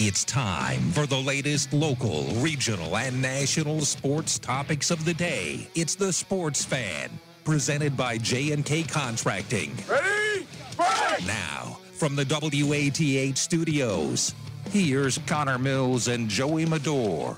It's time for the latest local, regional, and national sports topics of the day. It's the Sports Fan, presented by J&K Contracting. Ready? Break! Now, from the WATH studios, here's Connor Mills and Joey Medor.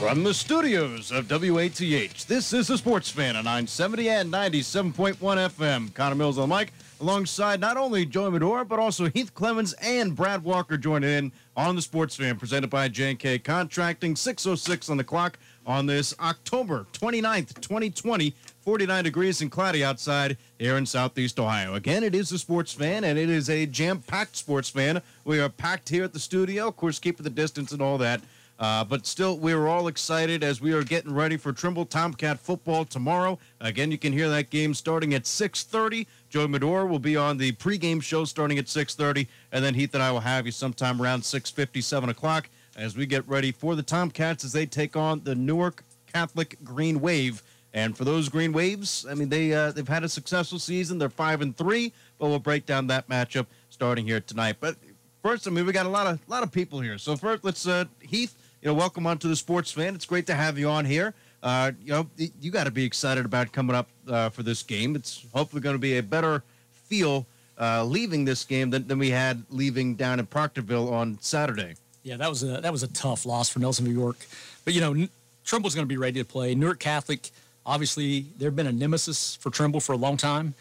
From the studios of WATH, this is the Sports Fan on 970 and 97.1 FM. Connor Mills on the mic alongside not only Joey Medora, but also Heath Clemens and Brad Walker joining in on the Sports Fan, presented by J&K Contracting, 606 on the clock on this October 29th, 2020. 49 degrees and cloudy outside here in Southeast Ohio. Again, it is the Sports Fan, and it is a jam-packed Sports Fan. We are packed here at the studio, of course, keeping the distance and all that. Uh, but still, we are all excited as we are getting ready for Trimble Tomcat football tomorrow. Again, you can hear that game starting at 6:30. Joey Medora will be on the pregame show starting at 6:30, and then Heath and I will have you sometime around 6:50, 7 o'clock as we get ready for the Tomcats as they take on the Newark Catholic Green Wave. And for those Green Waves, I mean they uh, they've had a successful season. They're five and three, but we'll break down that matchup starting here tonight. But first, I mean we got a lot of lot of people here. So first, let's uh, Heath you know, welcome onto the Sports Fan. It's great to have you on here. Uh, you know, you got to be excited about coming up uh, for this game. It's hopefully going to be a better feel uh, leaving this game than, than we had leaving down in Proctorville on Saturday. Yeah, that was a that was a tough loss for Nelsonville York. But you know, Trimble's going to be ready to play. Newark Catholic, obviously, they've been a nemesis for Trimble for a long time.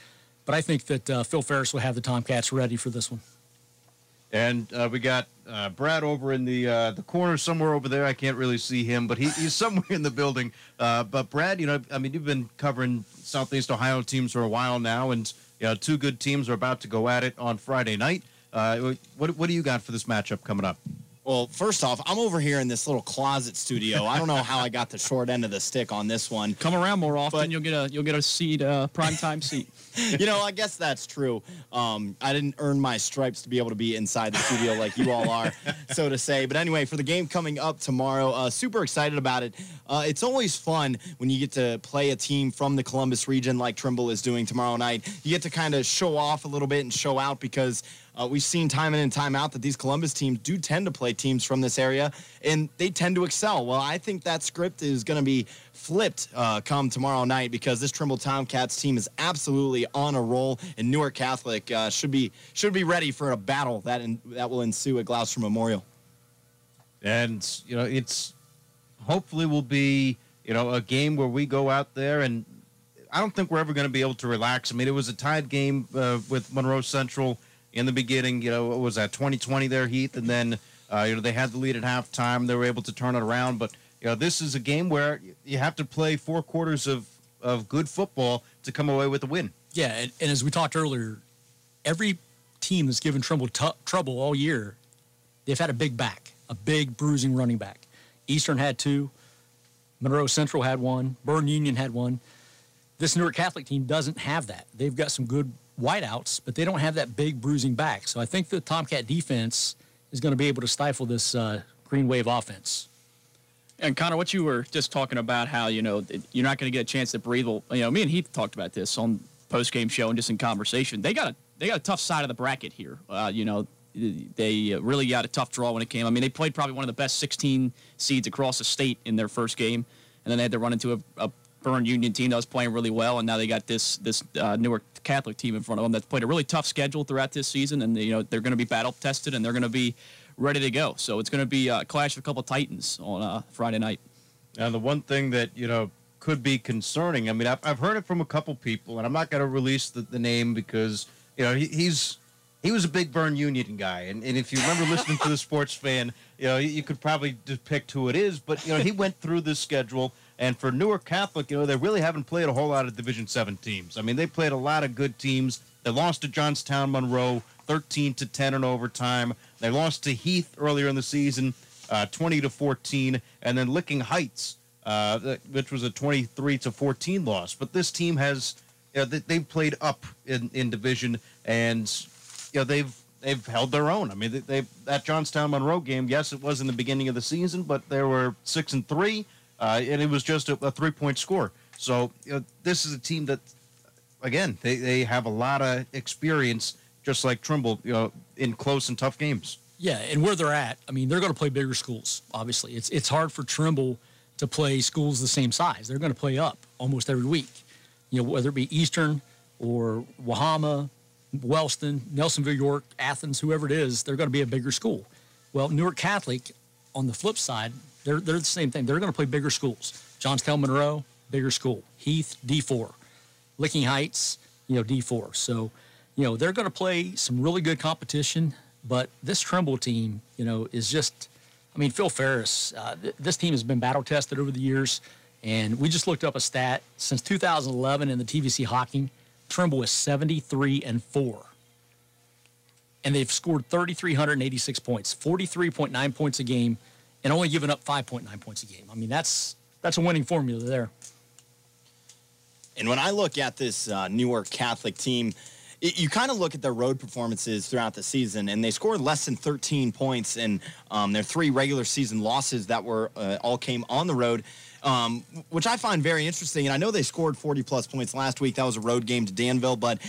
But I think that uh, Phil Ferris will have the Tomcats ready for this one. And uh, we got uh, Brad over in the uh, the corner somewhere over there. I can't really see him, but he, he's somewhere in the building. Uh, but Brad, you know, I mean, you've been covering Southeast Ohio teams for a while now, and you know, two good teams are about to go at it on Friday night. Uh, what what do you got for this matchup coming up? Well, first off, I'm over here in this little closet studio. I don't know how I got the short end of the stick on this one. Come around more often, but, you'll get a you'll get a seat, uh, prime time seat. you know, I guess that's true. Um, I didn't earn my stripes to be able to be inside the studio like you all are, so to say. But anyway, for the game coming up tomorrow, uh, super excited about it. Uh, it's always fun when you get to play a team from the Columbus region like Trimble is doing tomorrow night. You get to kind of show off a little bit and show out because uh, we've seen time in and time out that these Columbus teams do tend to play teams from this area, and they tend to excel. Well, I think that script is going to be flipped uh, come tomorrow night because this Trimble Tomcats team is absolutely on a roll, and Newark Catholic uh, should be should be ready for a battle that in, that will ensue at Glouster Memorial. And you know, it's hopefully will be you know a game where we go out there and I don't think we're ever going to be able to relax. I mean, it was a tied game uh, with Monroe Central in the beginning. You know, what was that 2020 there, Heath, and then uh, you know they had the lead at halftime. They were able to turn it around, but you know this is a game where you have to play four quarters of of good football to come away with a win. Yeah, and, and as we talked earlier, every team that's given Trimble t- trouble all year, they've had a big back, a big bruising running back. Eastern had two, Monroe Central had one, Berne Union had one. This Newark Catholic team doesn't have that. They've got some good wideouts, but they don't have that big bruising back. So I think the Tomcat defense is going to be able to stifle this uh, Green Wave offense. And Connor, what you were just talking about, how you know you're not going to get a chance to breathe. You know, me and Heath talked about this on post game show and just in conversation. They got a they got a tough side of the bracket here. Uh, you know, they really got a tough draw when it came. I mean, they played probably one of the best 16 seeds across the state in their first game, and then they had to run into a, a Berne Union team that was playing really well, and now they got this this uh, Newark Catholic team in front of them that's played a really tough schedule throughout this season, and you know they're going to be battle tested and they're going to be ready to go. So it's going to be a clash of a couple of titans on uh, Friday night. And the one thing that you know could be concerning, I mean, I've, I've heard it from a couple people, and I'm not going to release the, the, name because you know he, he's he was a big Berne Union guy, and, and if you remember listening to the sports fan, you know you could probably depict who it is, but you know he went through this schedule and for Newark Catholic, you know, they really haven't played a whole lot of Division Seven teams. I mean, they played a lot of good teams. They lost to Johnstown Monroe, 13 to 10 in overtime. They lost to Heath earlier in the season, uh, 20 to 14, and then Licking Heights, uh, which was a 23 to 14 loss. But this team has, you know, they, have played up in, in division, and you know they've they've held their own. I mean, they, they that Johnstown Monroe game, yes, it was in the beginning of the season, but they were six and three uh, and it was just a, a three point score. So you know, this is a team that, again, they, they have a lot of experience just like Trimble, you know, in close and tough games. Yeah, and where they're at, I mean, they're going to play bigger schools. Obviously, it's it's hard for Trimble to play schools the same size. They're going to play up almost every week. You know, whether it be Eastern or Wahama, Wellston, Nelsonville, York, Athens, whoever it is, they're going to be a bigger school. Well, Newark Catholic, on the flip side, they're they're the same thing. They're going to play bigger schools. Johnstown Monroe, bigger school. Heath, D4. Licking Heights, you know, D4. So, you know, they're going to play some really good competition. But this Trimble team, you know, is just, I mean, Phil Ferris, uh, th- this team has been battle tested over the years. And we just looked up a stat since 2011 in the TVC Hocking, Trimble is 73 and 4. And they've scored 3,386 points, 43.9 points a game, and only giving up 5.9 points a game. I mean, that's that's a winning formula there. And when I look at this uh, Newark Catholic team, it, you kind of look at their road performances throughout the season, and they scored less than 13 points in um, their three regular season losses that were uh, all came on the road. Um, which I find very interesting. And I know they scored 40 plus points last week. That was a road game to Danville, but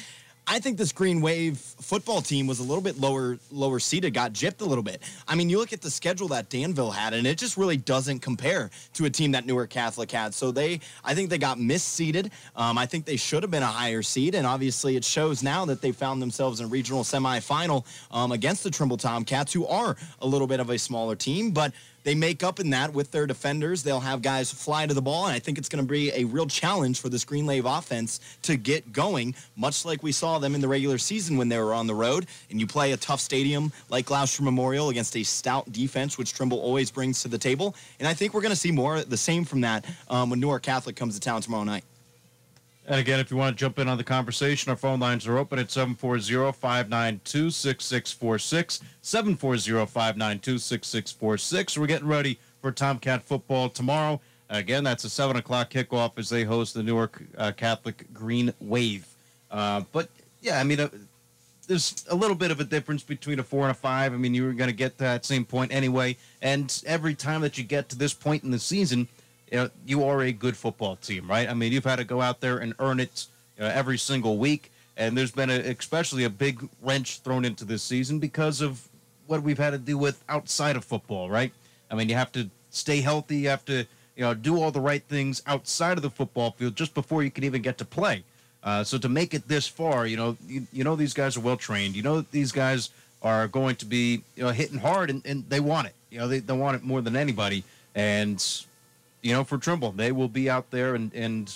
I think this Green Wave football team was a little bit lower lower seated, got gypped a little bit. I mean, you look at the schedule that Danville had, and it just really doesn't compare to a team that Newark Catholic had. So they, I think they got misseeded. Um, I think they should have been a higher seed, and obviously it shows now that they found themselves in regional semifinal um, against the Trimble Tomcats, who are a little bit of a smaller team, but they make up in that with their defenders. They'll have guys fly to the ball, and I think it's going to be a real challenge for this Green Wave offense to get going, much like we saw them in the regular season when they were on the road. And you play a tough stadium like Glouster Memorial against a stout defense, which Trimble always brings to the table. And I think we're going to see more of the same from that um, when Newark Catholic comes to town tomorrow night. And again, if you want to jump in on the conversation, our phone lines are open at 740 592 6646. 740 592 6646. We're getting ready for Tomcat football tomorrow. Again, that's a 7 o'clock kickoff as they host the Newark uh, Catholic Green Wave. Uh, but, yeah, I mean, uh, there's a little bit of a difference between a four and a five. I mean, you were going to get to that same point anyway. And every time that you get to this point in the season, you, know, you are a good football team, right? I mean, you've had to go out there and earn it you know, every single week, and there's been a, especially a big wrench thrown into this season because of what we've had to do with outside of football, right? I mean, you have to stay healthy, you have to you know do all the right things outside of the football field just before you can even get to play. Uh, so to make it this far, you know, you, you know these guys are well trained. You know these guys are going to be you know hitting hard, and, and they want it. You know, they, they want it more than anybody. And you know, for Trimble. They will be out there and and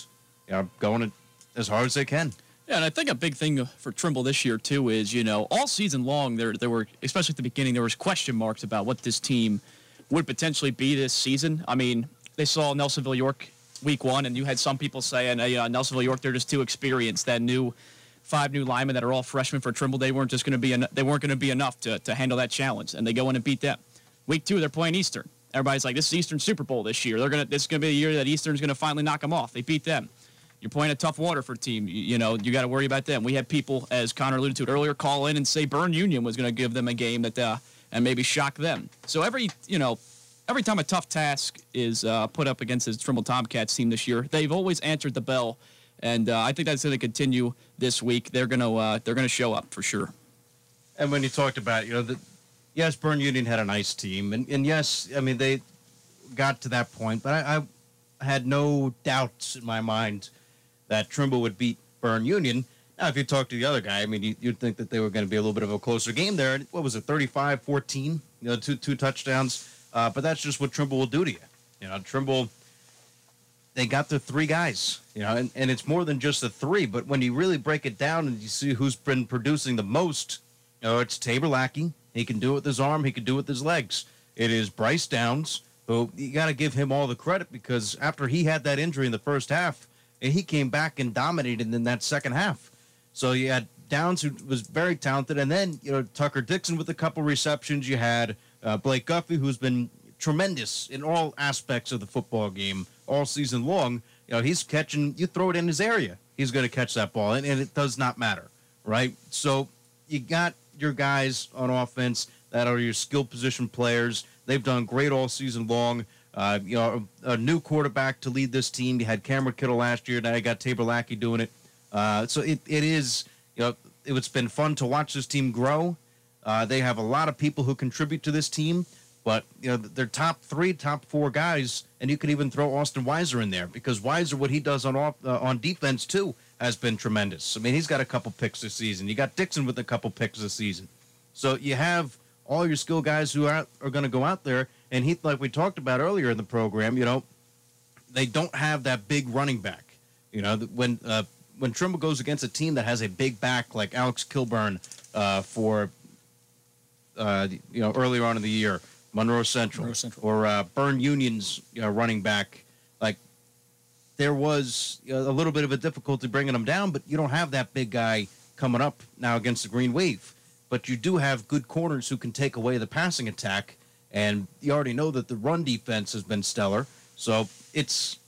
you know, going as hard as they can. Yeah, and I think a big thing for Trimble this year too is you know all season long there there were especially at the beginning there was question marks about what this team would potentially be this season. I mean, they saw Nelsonville York week one, and you had some people saying, hey, uh, Nelsonville York they're just too experienced. That new five new linemen that are all freshmen for Trimble they weren't just going to be en- they weren't going to be enough to to handle that challenge, and they go in and beat them. Week two they're playing Eastern. Everybody's like, this is Eastern Super Bowl this year. They're gonna. This is gonna be the year that Eastern's gonna finally knock them off. They beat them. You're playing a tough Waterford team. You, you know you got to worry about them. We had people, as Connor alluded to earlier, call in and say Berne Union was to give them a game that uh, and maybe shock them. So every you know every time a tough task is uh, put up against the Trimble Tomcats team this year, they've always answered the bell, and uh, I think that's going to continue this week. They're going to uh, they're going to show up for sure. And when you talked about, you know, the, yes, Berne Union had a nice team, and, and yes, I mean they got to that point, but I, I had no doubts in my mind that Trimble would beat Berne Union. Now, if you talk to the other guy, I mean, you, would think that they were going to be a little bit of a closer game there. What was it, 35 14? You know, two, two touchdowns. Uh, but that's just what Trimble will do to you. You know, Trimble, they got their three guys, you know, and, and it's more than just the three. But when you really break it down and you see who's been producing the most, you know, it's Tabor Lackey. He can do it with his arm, he can do it with his legs. It is Bryce Downs, who you got to give him all the credit because after he had that injury in the first half, he came back and dominated in that second half. So you had Downs, who was very talented, and then you know Tucker Dixon with a couple receptions. You had uh, Blake Guffey, who's been tremendous in all aspects of the football game all season long. You know, he's catching. You throw it in his area, he's going to catch that ball, and, and it does not matter, right? So you got your guys on offense that are your skill position players. They've done great all season long. Uh, you know, a, a, new quarterback to lead this team. You had Cameron Kittle last year. Now you got Tabor Lackey doing it. Uh, so it, it is, you know, it's been fun to watch this team grow. Uh, they have a lot of people who contribute to this team, but you know they're top three, top four guys, and you could even throw Austin Weiser in there because Weiser, what he does on off, uh, on defense too, has been tremendous. I mean, he's got a couple picks this season. You got Dixon with a couple picks this season, so you have all your skill guys who are are going to go out there. And Heath, like we talked about earlier in the program, you know, they don't have that big running back. You know, when uh, when Trimble goes against a team that has a big back like Alex Kilburn uh, for uh, you know earlier on in the year, Monroe Central, Monroe Central. or uh, Berne Union's know, running back, there was uh, a little bit of a difficulty bringing them down, but you don't have that big guy coming up now against the Green Wave. But you do have good corners who can take away the passing attack, and you already know that the run defense has been stellar. So it's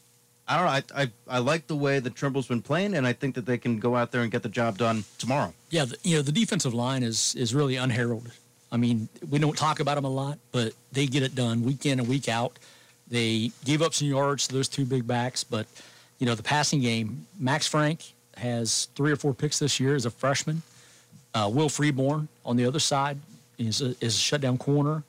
I don't know. I, I, I like the way that Trimble's been playing, and I think that they can go out there and get the job done tomorrow. Yeah, the, you know the defensive line is is really unheralded. I mean, we don't talk about them a lot, but they get it done week in and week out. They gave up some yards to those two big backs, but you know the passing game. Max Frank has three or four picks this year as a freshman. Uh, Will Freeborn on the other side is a, is a shutdown corner.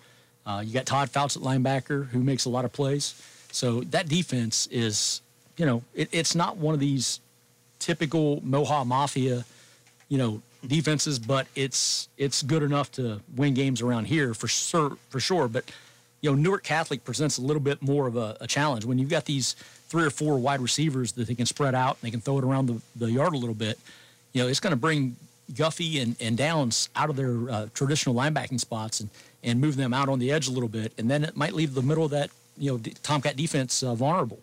Uh, you got Todd Fouts at linebacker who makes a lot of plays. So that defense is, you know, it, it's not one of these typical Moha Mafia, you know, defenses, but it's it's good enough to win games around here for sure. For sure, but you know, Newark Catholic presents a little bit more of a, a challenge when you've got these three or four wide receivers that they can spread out and they can throw it around the, the yard a little bit. You know, it's going to bring Guffey and, and Downs out of their uh, traditional linebacking spots and, and move them out on the edge a little bit. And then it might leave the middle of that, you know, Tomcat defense uh, vulnerable.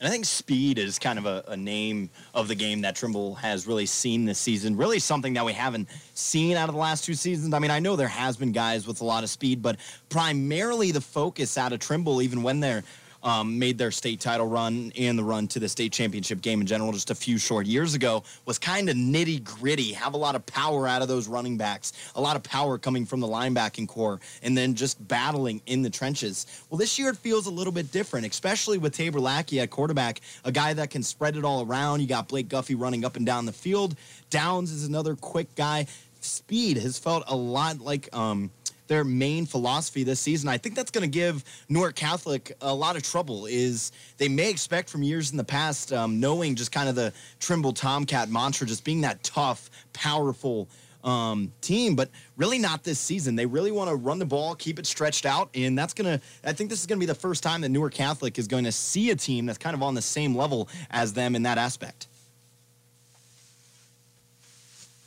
And I think speed is kind of a, a, name of the game that Trimble has really seen this season. Really something that we haven't seen out of the last two seasons. I mean, I know there has been guys with a lot of speed, but primarily the focus out of Trimble, even when they're um, made their state title run and the run to the state championship game in general just a few short years ago was kind of nitty gritty, have a lot of power out of those running backs, a lot of power coming from the linebacking core, and then just battling in the trenches. Well, this year it feels a little bit different, especially with Tabor Lackey at quarterback, a guy that can spread it all around. You got Blake Guffey running up and down the field. Downs is another quick guy. Speed has felt a lot like um, their main philosophy this season. I think that's going to give Newark Catholic a lot of trouble. Is they may expect from years in the past, um, knowing just kind of the Trimble Tomcat mantra, just being that tough, powerful um, team, but really not this season. They really want to run the ball, keep it stretched out, and that's gonna. I think this is gonna be the first time that Newark Catholic is going to see a team that's kind of on the same level as them in that aspect.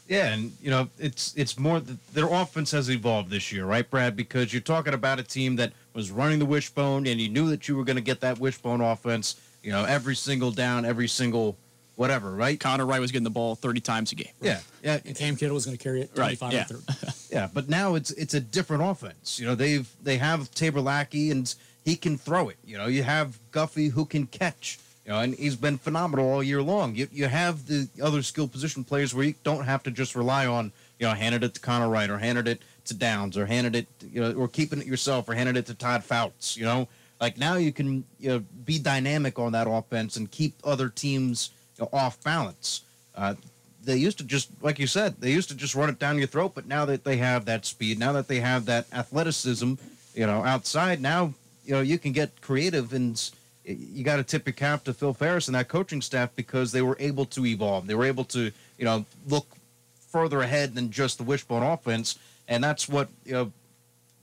Yeah, and you know it's it's more their offense has evolved this year, right, Brad? Because you're talking about a team that was running the wishbone, and you knew that you were going to get that wishbone offense. You know, every single down, every single whatever, right? Connor Wright was getting the ball 30 times a game. Yeah, yeah. And Cam Kittle was going to carry it 25 right, yeah. yeah, but now it's it's a different offense. You know, they've they have Tabor Lackey, and he can throw it. You know, you have Guffey who can catch. You know, and he's been phenomenal all year long. You you have the other skill position players where you don't have to just rely on, you know, handed it to Connor Wright or handed it to Downs or handed it, you know, or keeping it yourself or handed it to Todd Fouts. You know, like now you can you know be dynamic on that offense and keep other teams you know, off balance. Uh, they used to just, like you said, they used to just run it down your throat. But now that they have that speed, now that they have that athleticism, you know, outside, now you know you can get creative and you got to tip your cap to Phil Ferris and that coaching staff because they were able to evolve. They were able to, you know, look further ahead than just the wishbone offense, and that's what you know.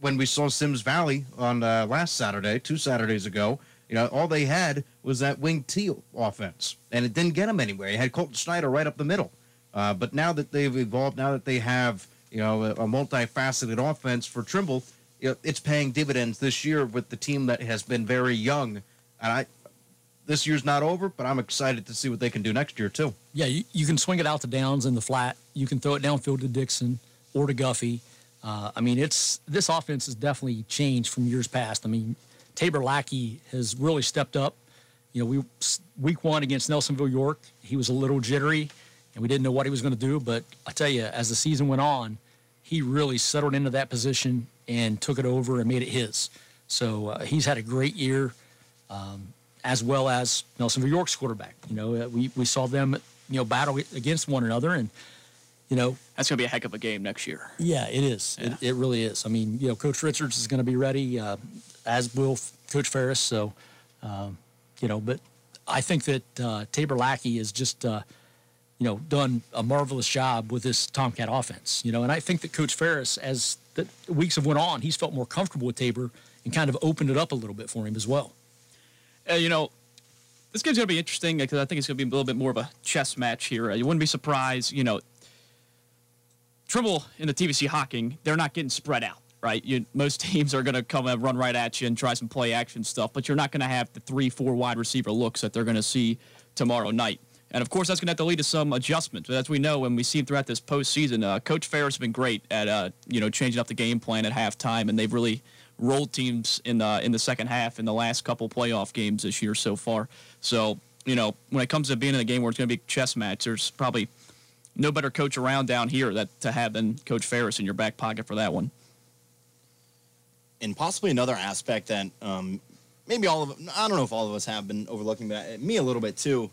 When we saw Symmes Valley on uh, last Saturday, two Saturdays ago, you know, all they had was that wing teal offense, and it didn't get them anywhere. You had Colton Schneider right up the middle. Uh, but now that they've evolved, now that they have, you know, a, a multifaceted offense for Trimble, you know, it's paying dividends this year with the team that has been very young and I, this year's not over, but I'm excited to see what they can do next year too. Yeah, you, you can swing it out to Downs in the flat. You can throw it downfield to Dixon or to Guffey. Uh, I mean, it's this offense has definitely changed from years past. I mean, Tabor Lackey has really stepped up. You know, we week one against Nelsonville York, he was a little jittery, and we didn't know what he was going to do. But I tell you, as the season went on, he really settled into that position and took it over and made it his. So uh, he's had a great year um, as well as Nelsonville York's quarterback. You know, uh, we, we saw them, you know, battle against one another. And, you know, That's going to be a heck of a game next year. yeah, it is. Yeah. It, it really is. I mean, you know, Coach Richards is going to be ready, uh, as will Coach Ferris. So, um, you know, but I think that uh, Tabor Lackey has just, uh, you know, done a marvelous job with this Tomcat offense. You know, and I think that Coach Ferris, as the weeks have went on, he's felt more comfortable with Tabor and kind of opened it up a little bit for him as well. Uh, you know, this game's going to be interesting because I think it's going to be a little bit more of a chess match here. Uh, you wouldn't be surprised, you know, Trimble in the TVC Hocking, they're not getting spread out, right? You, most teams are going to come and run right at you and try some play action stuff, but you're not going to have the three, four wide receiver looks that they're going to see tomorrow night. And of course, that's going to have to lead to some adjustments. But as we know, and we see throughout this postseason, uh, Coach Ferris has been great at uh, you know changing up the game plan at halftime, and they've really rolled teams in the in the second half in the last couple playoff games this year so far. So you know when it comes to being in a game where it's going to be a chess match, there's probably no better coach around down here that to have than Coach Ferris in your back pocket for that one. and possibly another aspect that um, maybe all of I don't know if all of us have been overlooking, but uh, me a little bit too,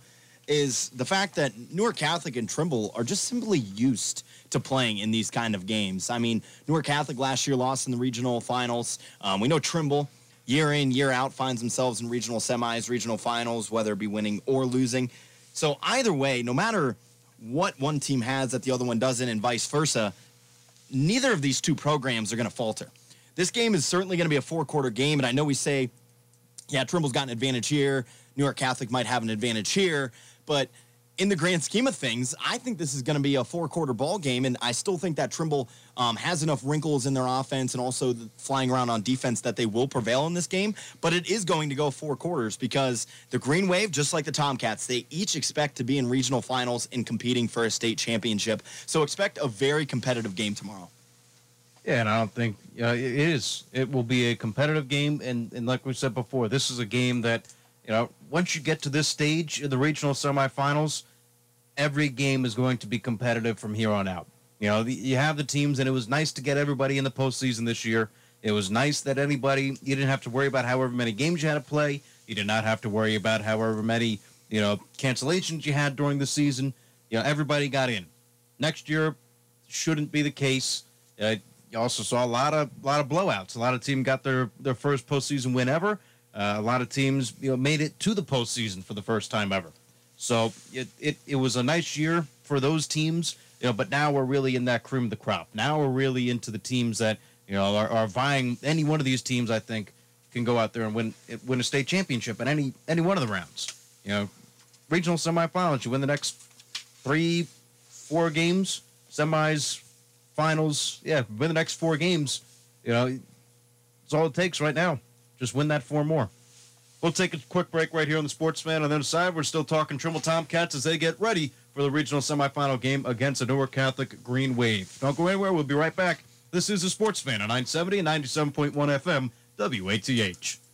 is the fact that Newark Catholic and Trimble are just simply used to playing in these kind of games. I mean, Newark Catholic last year lost in the regional finals. Um, we know Trimble. Year in, year out, finds themselves in regional semis, regional finals, whether it be winning or losing. So either way, no matter what one team has that the other one doesn't, and vice versa, neither of these two programs are going to falter. This game is certainly going to be a four quarter game, and I know we say, yeah, Trimble's got an advantage here, Newark Catholic might have an advantage here, but in the grand scheme of things, I think this is going to be a four quarter ball game, and I still think that Trimble um, has enough wrinkles in their offense and also flying around on defense that they will prevail in this game. But it is going to go four quarters because the Green Wave, just like the Tomcats, they each expect to be in regional finals and competing for a state championship. So expect a very competitive game tomorrow. Yeah, and I don't think it is. It will be a competitive game, and and like we said before, this is a game that you know once you get to this stage in the regional semifinals, every game is going to be competitive from here on out. You know, the, you have the teams, and it was nice to get everybody in the postseason this year. It was nice that anybody you didn't have to worry about however many games you had to play. You did not have to worry about however many you know cancellations you had during the season. You know, everybody got in. Next year shouldn't be the case. Uh, you also saw a lot of a lot of blowouts. A lot of teams got their their first postseason win ever. Uh, a lot of teams you know made it to the postseason for the first time ever. So it, it it was a nice year for those teams. You know, but now we're really in that cream of the crop. Now we're really into the teams that you know are, are vying. Any one of these teams, I think, can go out there and win win a state championship in any any one of the rounds. You know, regional semifinals. You win the next three, four games, semis, finals. Yeah, win the next four games. You know, it's all it takes right now. Just win that four more. We'll take a quick break right here on the Sports Fan. On the other side, we're still talking Trimble Tomcats as they get ready for the regional semifinal game against the Newark Catholic Green Wave. Don't go anywhere. We'll be right back. This is the Sports Fan on 970 and 97.1 FM, WATH.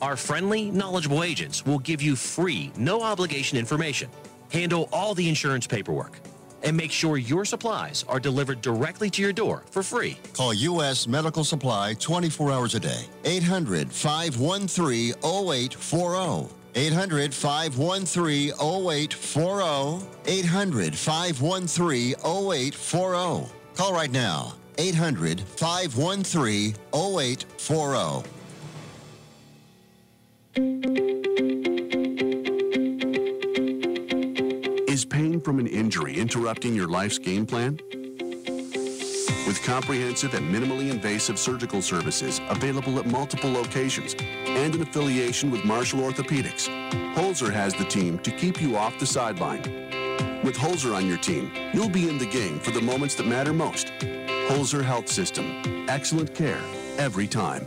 Our friendly, knowledgeable agents will give you free, no obligation information, handle all the insurance paperwork, and make sure your supplies are delivered directly to your door for free. Call U.S. Medical Supply 24 hours a day. 800 513 0840. 800 513 0840. 800 513 0840. Call right now. 800 513 0840. Is pain from an injury interrupting your life's game plan? with comprehensive and minimally invasive surgical services available at multiple locations and an affiliation with Marshall Orthopedics. Holzer has the team to keep you off the sideline. With Holzer on your team, you'll be in the game for the moments that matter most. Holzer Health System. Excellent care every time.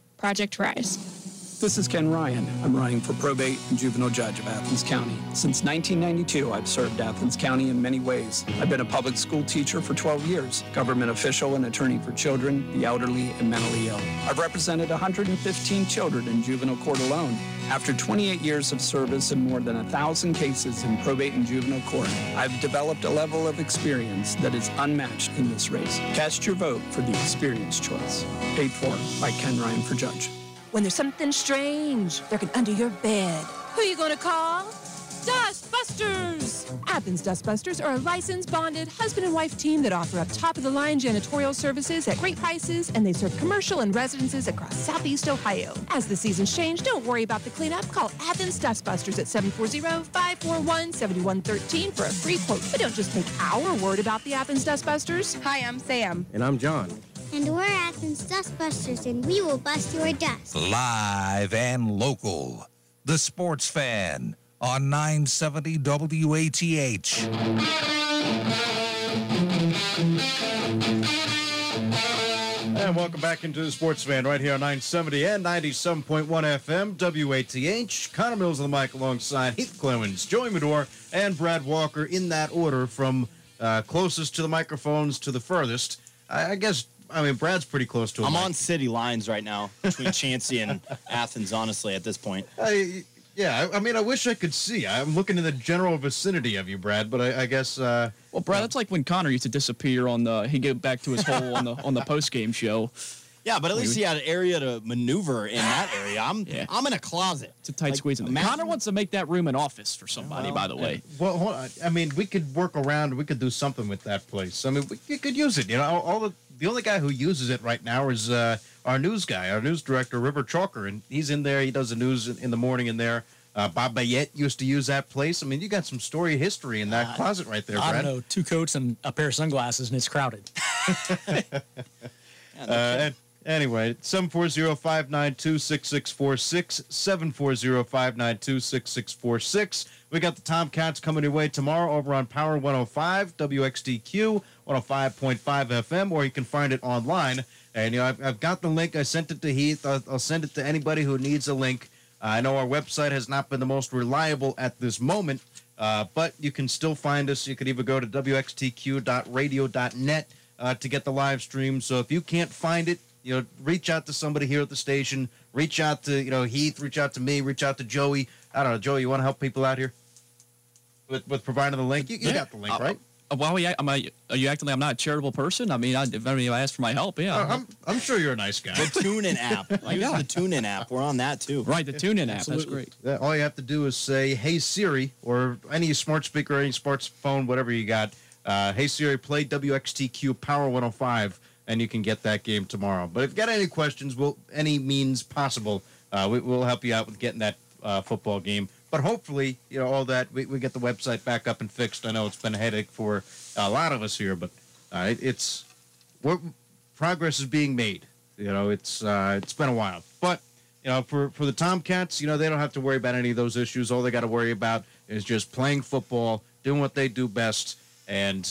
Project Rise. This is Ken Ryan. I'm running for probate and juvenile judge of Athens County. Since 1992, I've served Athens County in many ways. I've been a public school teacher for 12 years, government official and attorney for children, the elderly, and mentally ill. I've represented 115 children in juvenile court alone. After 28 years of service and more than 1,000 cases in probate and juvenile court, I've developed a level of experience that is unmatched in this race. Cast your vote for the experience choice. Paid for by Ken Ryan for Judge. When there's something strange lurking under your bed, who you gonna call? Dustbusters! Athens Dustbusters are a licensed, bonded husband and wife team that offer up top of the line janitorial services at great prices, and they serve commercial and residences across southeast Ohio. As the seasons change, don't worry about the cleanup. Call Athens Dustbusters at 740 541 7113 for a free quote. But don't just take our word about the Athens Dustbusters. Hi, I'm Sam. And I'm John. And we're Athens Dustbusters, and we will bust your dust. Live and local. The Sports Fan on 970 WATH. And welcome back into the Sports Fan right here on 970 and 97.1 FM, WATH. Connor Mills on the mic alongside Heath Clemens, Joey Medor, and Brad Walker in that order from uh, closest to the microphones to the furthest. I, I guess I mean, Brad's pretty close to him. I'm on city lines right now between Chauncey and Athens, honestly, at this point. I, yeah, I, I, mean, I wish I could see. I'm looking in the general vicinity of you, Brad, but I, I guess. Uh, well, Brad, that's like when Connor used to disappear on the. He'd get back to his hole on the on the post game show. Yeah, but at least he had an area to maneuver in that area. I'm yeah. I'm in a closet. It's a tight like, squeeze. In there. Connor wants to make that room an office for somebody. Well, by the way. Well, I mean, we could work around. We could do something with that place. I mean, we, could use it. You know, all the the only guy who uses it right now is uh, our news guy, our news director, River Chalker, and he's in there. He does the news in the morning in there. Uh, Bob Bayette used to use that place. I mean, you got some story history in that uh, closet right there, I Brad. don't know, two coats and a pair of sunglasses, and it's crowded. uh, anyway, 740-592-6646, 740-592-6646. We got the Tomcats coming your way tomorrow over on Power 105, WXTQ 105.5 FM, or you can find it online. And, you know, I've, I've got the link. I sent it to Heath. I'll, I'll send it to anybody who needs a link. I know our website has not been the most reliable at this moment, uh, but you can still find us. You can either go to wxtq.radio.net uh, to get the live stream. So if you can't find it, you know, reach out to somebody here at the station. Reach out to, you know, Heath. Reach out to me. Reach out to Joey. I don't know, Joey, you want to help people out here? with, with providing the link. You, you yeah. got the link, uh, right? Uh, well, yeah, am I, are you acting like I'm not a charitable person? I mean, I, if anybody asks for my help, yeah. Uh, I'm, I'm sure you're a nice guy. The TuneIn app. Like, yeah. the TuneIn app. We're on that too. Right, the TuneIn app. Absolutely. That's great. all you have to do is say, hey, Siri, or any smart speaker, any smart phone, whatever you got. Uh, hey, Siri, play WXTQ Power 105, and you can get that game tomorrow. But if you've got any questions, we'll, any means possible, uh, we, will help you out with getting that uh, football game but hopefully, you know, all that we, we get the website back up and fixed. I know it's been a headache for a lot of us here, but uh, it, it's progress is being made. You know, it's uh, it's been a while, but you know, for for the Tomcats, you know, they don't have to worry about any of those issues. All they got to worry about is just playing football, doing what they do best, and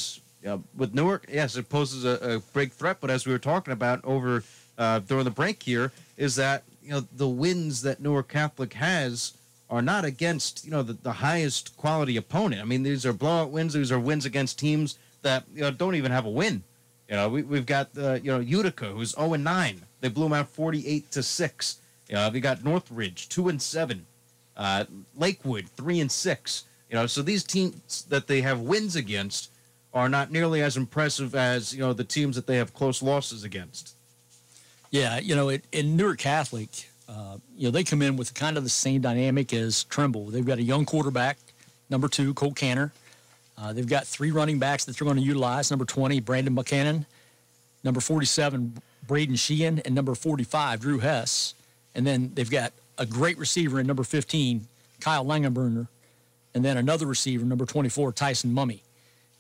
know, with Newark, yes, it poses a, a big threat. But as we were talking about over uh, during the break here, is that you know the wins that Newark Catholic has are not against you know the, the highest quality opponent. I mean, these are blowout wins. These are wins against teams that you know don't even have a win. You know, we, we've got uh, you know Utica who's zero and nine. They blew them out forty eight to six. You know, we got Northridge two and seven, uh, Lakewood three and six. You know, so these teams that they have wins against are not nearly as impressive as you know the teams that they have close losses against. Yeah, you know, it, in Newark Catholic, uh, you know, they come in with kind of the same dynamic as Trimble. They've got a young quarterback, number two, Colt Canner. Uh, they've got three running backs that they're going to utilize. Number 20, Brandon Buchanan. Number 47, Braden Sheehan. And number 45, Drew Hess. And then they've got a great receiver in number 15, Kyle Langenbrunner. And then another receiver, number 24, Tyson Mummy.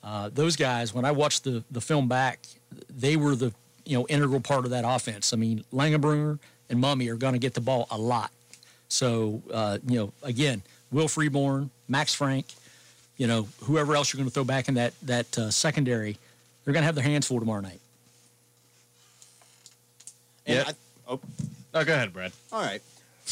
Uh, those guys, when I watched the, the film back, they were the you know integral part of that offense. I mean, Langenbrunner and Mummy are going to get the ball a lot. So uh, you know, again, Will Freeborn, Max Frank, you know, whoever else you're going to throw back in that that uh, secondary, they're going to have their hands full tomorrow night. Yeah. oh. oh, go ahead, Brad. All right.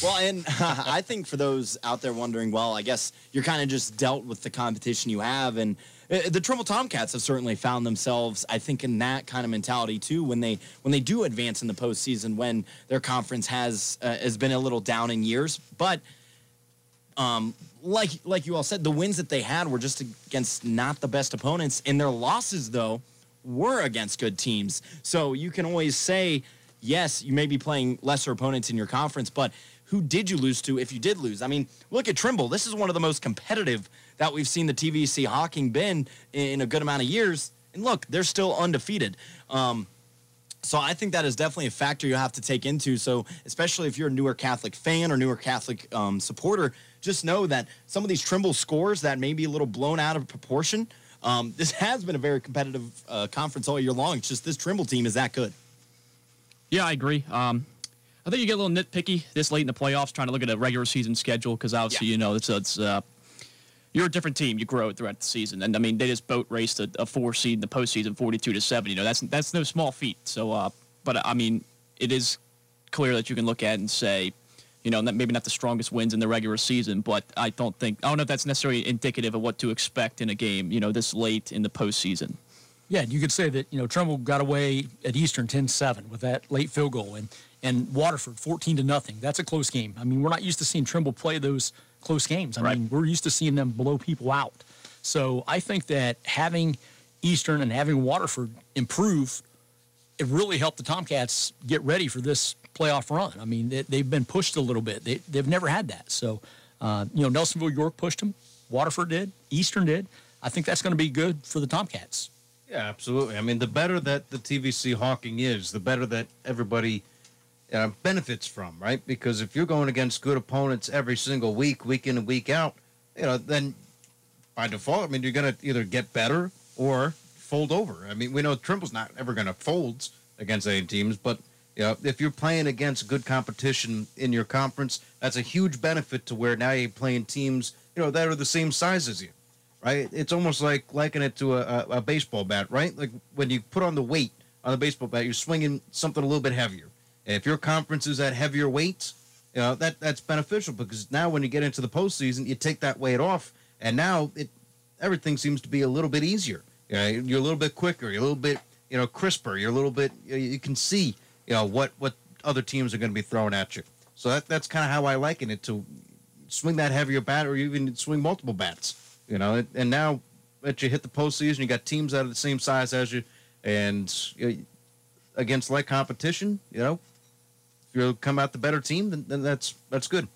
Well, and I think for those out there wondering, well, I guess you're kind of just dealt with the competition you have, and uh, the Trimble Tomcats have certainly found themselves, I think, in that kind of mentality too. When they when they do advance in the postseason, when their conference has uh, has been a little down in years, but um, like like you all said, the wins that they had were just against not the best opponents, and their losses though were against good teams. So you can always say, yes, you may be playing lesser opponents in your conference, but who did you lose to if you did lose? I mean, look at Trimble. This is one of the most competitive that we've seen the TVC Hocking been in a good amount of years. And look, they're still undefeated. Um, so I think that is definitely a factor you have to take into. So especially if you're a Newark Catholic fan or Newark Catholic um, supporter, just know that some of these Trimble scores that may be a little blown out of proportion. Um, this has been a very competitive uh, conference all year long. It's just this Trimble team is that good. Yeah, I agree. Um, I think you get a little nitpicky this late in the playoffs, trying to look at a regular season schedule because obviously yeah. you know it's it's uh, you're a different team. You grow throughout the season, and I mean they just boat raced a, a four seed in the postseason, forty-two to seven. You know that's that's no small feat. So, uh, but I mean it is clear that you can look at and say, you know, maybe not the strongest wins in the regular season, but I don't think I don't know if that's necessarily indicative of what to expect in a game. You know, this late in the postseason. Yeah, you could say that you know Trimble got away at Eastern 10-7 with that late field goal, and and Waterford 14 to nothing. That's a close game. I mean, we're not used to seeing Trimble play those close games. I right. mean, we're used to seeing them blow people out. So I think that having Eastern and having Waterford improve, it really helped the Tomcats get ready for this playoff run. I mean, they, have been pushed a little bit. They, they've never had that. So, uh, you know, Nelsonville York pushed them. Waterford did. Eastern did. I think that's going to be good for the Tomcats. Yeah, absolutely. I mean, the better that the TVC Hocking is, the better that everybody – uh, benefits from, right? Because if you're going against good opponents every single week, week in and week out, you know, then by default, I mean, you're going to either get better or fold over. I mean, we know Trimble's not ever going to fold against any teams, but you know, if you're playing against good competition in your conference, that's a huge benefit to where now you're playing teams, you know, that are the same size as you, right? It's almost like liking it to a, a, baseball bat, right? Like when you put on the weight on the baseball bat, you're swinging something a little bit heavier if your conference is at heavier weights, you know that that's beneficial because now when you get into the postseason, you take that weight off, and now it everything seems to be a little bit easier. You know, you're a little bit quicker, you're a little bit you know crisper, you're a little bit you can see you know what what other teams are going to be throwing at you. So that that's kind of how I liken it to swing that heavier bat or even swing multiple bats. You know, and now that you hit the postseason, you got teams that are the same size as you, and you know, against like competition, you know, you come out the better team, then, then that's that's good.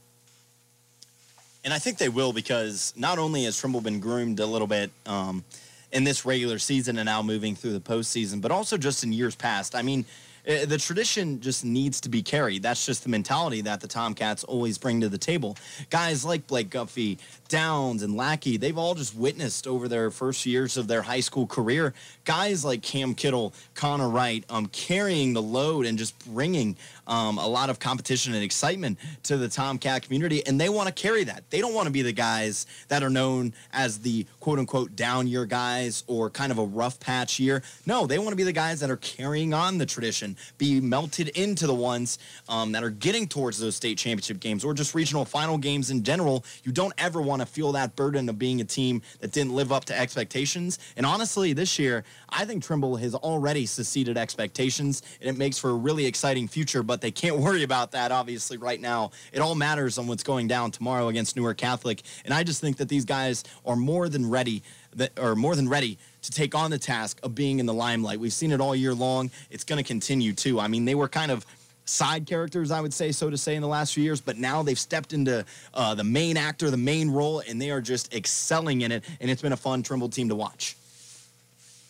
And I think they will because not only has Trimble been groomed a little bit um, in this regular season and now moving through the postseason, but also just in years past. I mean, uh, the tradition just needs to be carried. That's just the mentality that the Tomcats always bring to the table. Guys like Blake Guffey, Downs, and Lackey, they've all just witnessed over their first years of their high school career. Guys like Cam Kittle, Connor Wright, um, carrying the load and just bringing um, a lot of competition and excitement to the Tomcat community, and they want to carry that. They don't want to be the guys that are known as the quote unquote down year guys or kind of a rough patch year. No, they want to be the guys that are carrying on the tradition, be melted into the ones um, that are getting towards those state championship games or just regional final games in general. You don't ever want to feel that burden of being a team that didn't live up to expectations. And honestly, this year, I think Trimble has already succeeded expectations, and it makes for a really exciting future. But but they can't worry about that obviously right now. It all matters on what's going down tomorrow against Newark Catholic, and I just think that these guys are more than ready that are more than ready to take on the task of being in the limelight. We've seen it all year long. It's going to continue too. I mean, they were kind of side characters, I would say, so to say, in the last few years. But now they've stepped into uh, the main actor, the main role, and they are just excelling in it. And it's been a fun Trimble team to watch.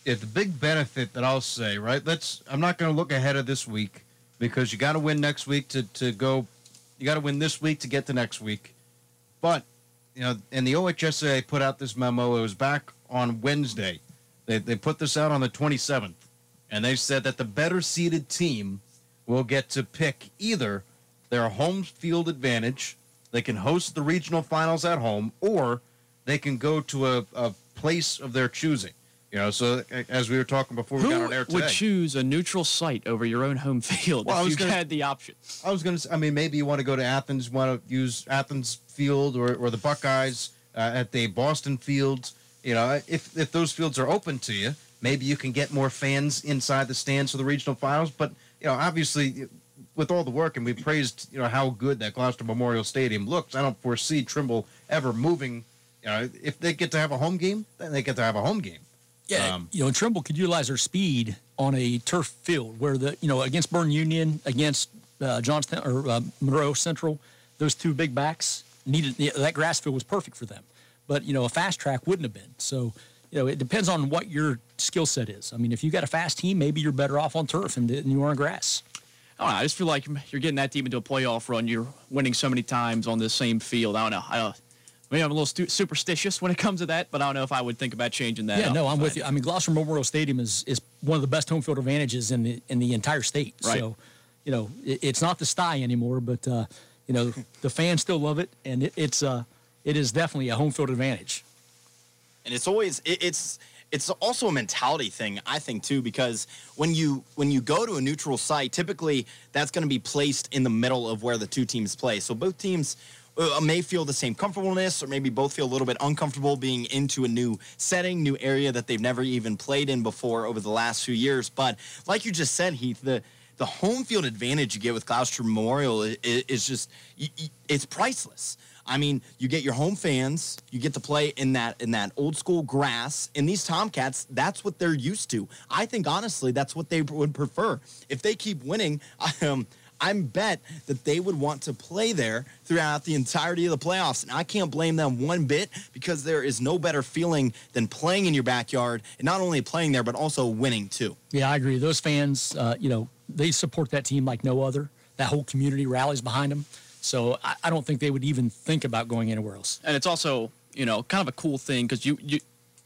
Yeah, the big benefit that I'll say, right? Let's. I'm not going to look ahead of this week because you got to win next week to to go. You got to win this week to get to next week. But you know, and the OHSA put out this memo. It was back on Wednesday. They they put this out on the 27th, and they said that the better seeded team will get to pick either their home field advantage, they can host the regional finals at home, or they can go to a, a place of their choosing. You know, so as we were talking before we Who got on air today, would choose a neutral site over your own home field Well, I if was you gonna- had the option? I was going to. I mean, maybe you want to go to Athens, want to use Athens Field or, or the Buckeyes uh, at the Boston Fields. You know, if if those fields are open to you, maybe you can get more fans inside the stands for the regional finals. But you know, obviously, with all the work and we praised, you know, how good that Glouster Memorial Stadium looks. I don't foresee Trimble ever moving. You know, if they get to have a home game, then they get to have a home game. Yeah, Um, you know, Trimble could utilize their speed on a turf field where the you know against Berne Union, against uh, Johnstown or uh, Monroe Central, those two big backs needed that grass field was perfect for them. But you know, a fast track wouldn't have been. So you know, it depends on what your skill set is. I mean, if you got a fast team, maybe you're better off on turf than than you are on grass. I don't know. I just feel like you're getting that team into a playoff run. You're winning so many times on the same field. I don't know. I, uh, maybe I'm a little stu- superstitious when it comes to that, but I don't know if I would think about changing that. yeah, up. no, I'm with you. I mean, Glouster Memorial Stadium is is one of the best home field advantages in the in the entire state. Right. So, you know, it, it's not the sty anymore, but uh, you know, the fans still love it, and it, it's uh, it is definitely a home field advantage. and it's always it, it's it's also a mentality thing i think too because when you when you go to a neutral site typically that's going to be placed in the middle of where the two teams play so both teams uh, may feel the same comfortableness or maybe both feel a little bit uncomfortable being into a new setting new area that they've never even played in before over the last few years but like you just said heath the the home field advantage you get with Glouster Memorial is, is just it's priceless. I mean, you get your home fans, you get to play in that in that old school grass. And these Tomcats, that's what they're used to. I think honestly, that's what they would prefer. If they keep winning, um, I'm bet that they would want to play there throughout the entirety of the playoffs. And I can't blame them one bit because there is no better feeling than playing in your backyard and not only playing there, but also winning too. Yeah, I agree. Those fans, uh, you know, they support that team like no other. That whole community rallies behind them. So I, I don't think they would even think about going anywhere else. and it's also you know kind of a cool thing because you you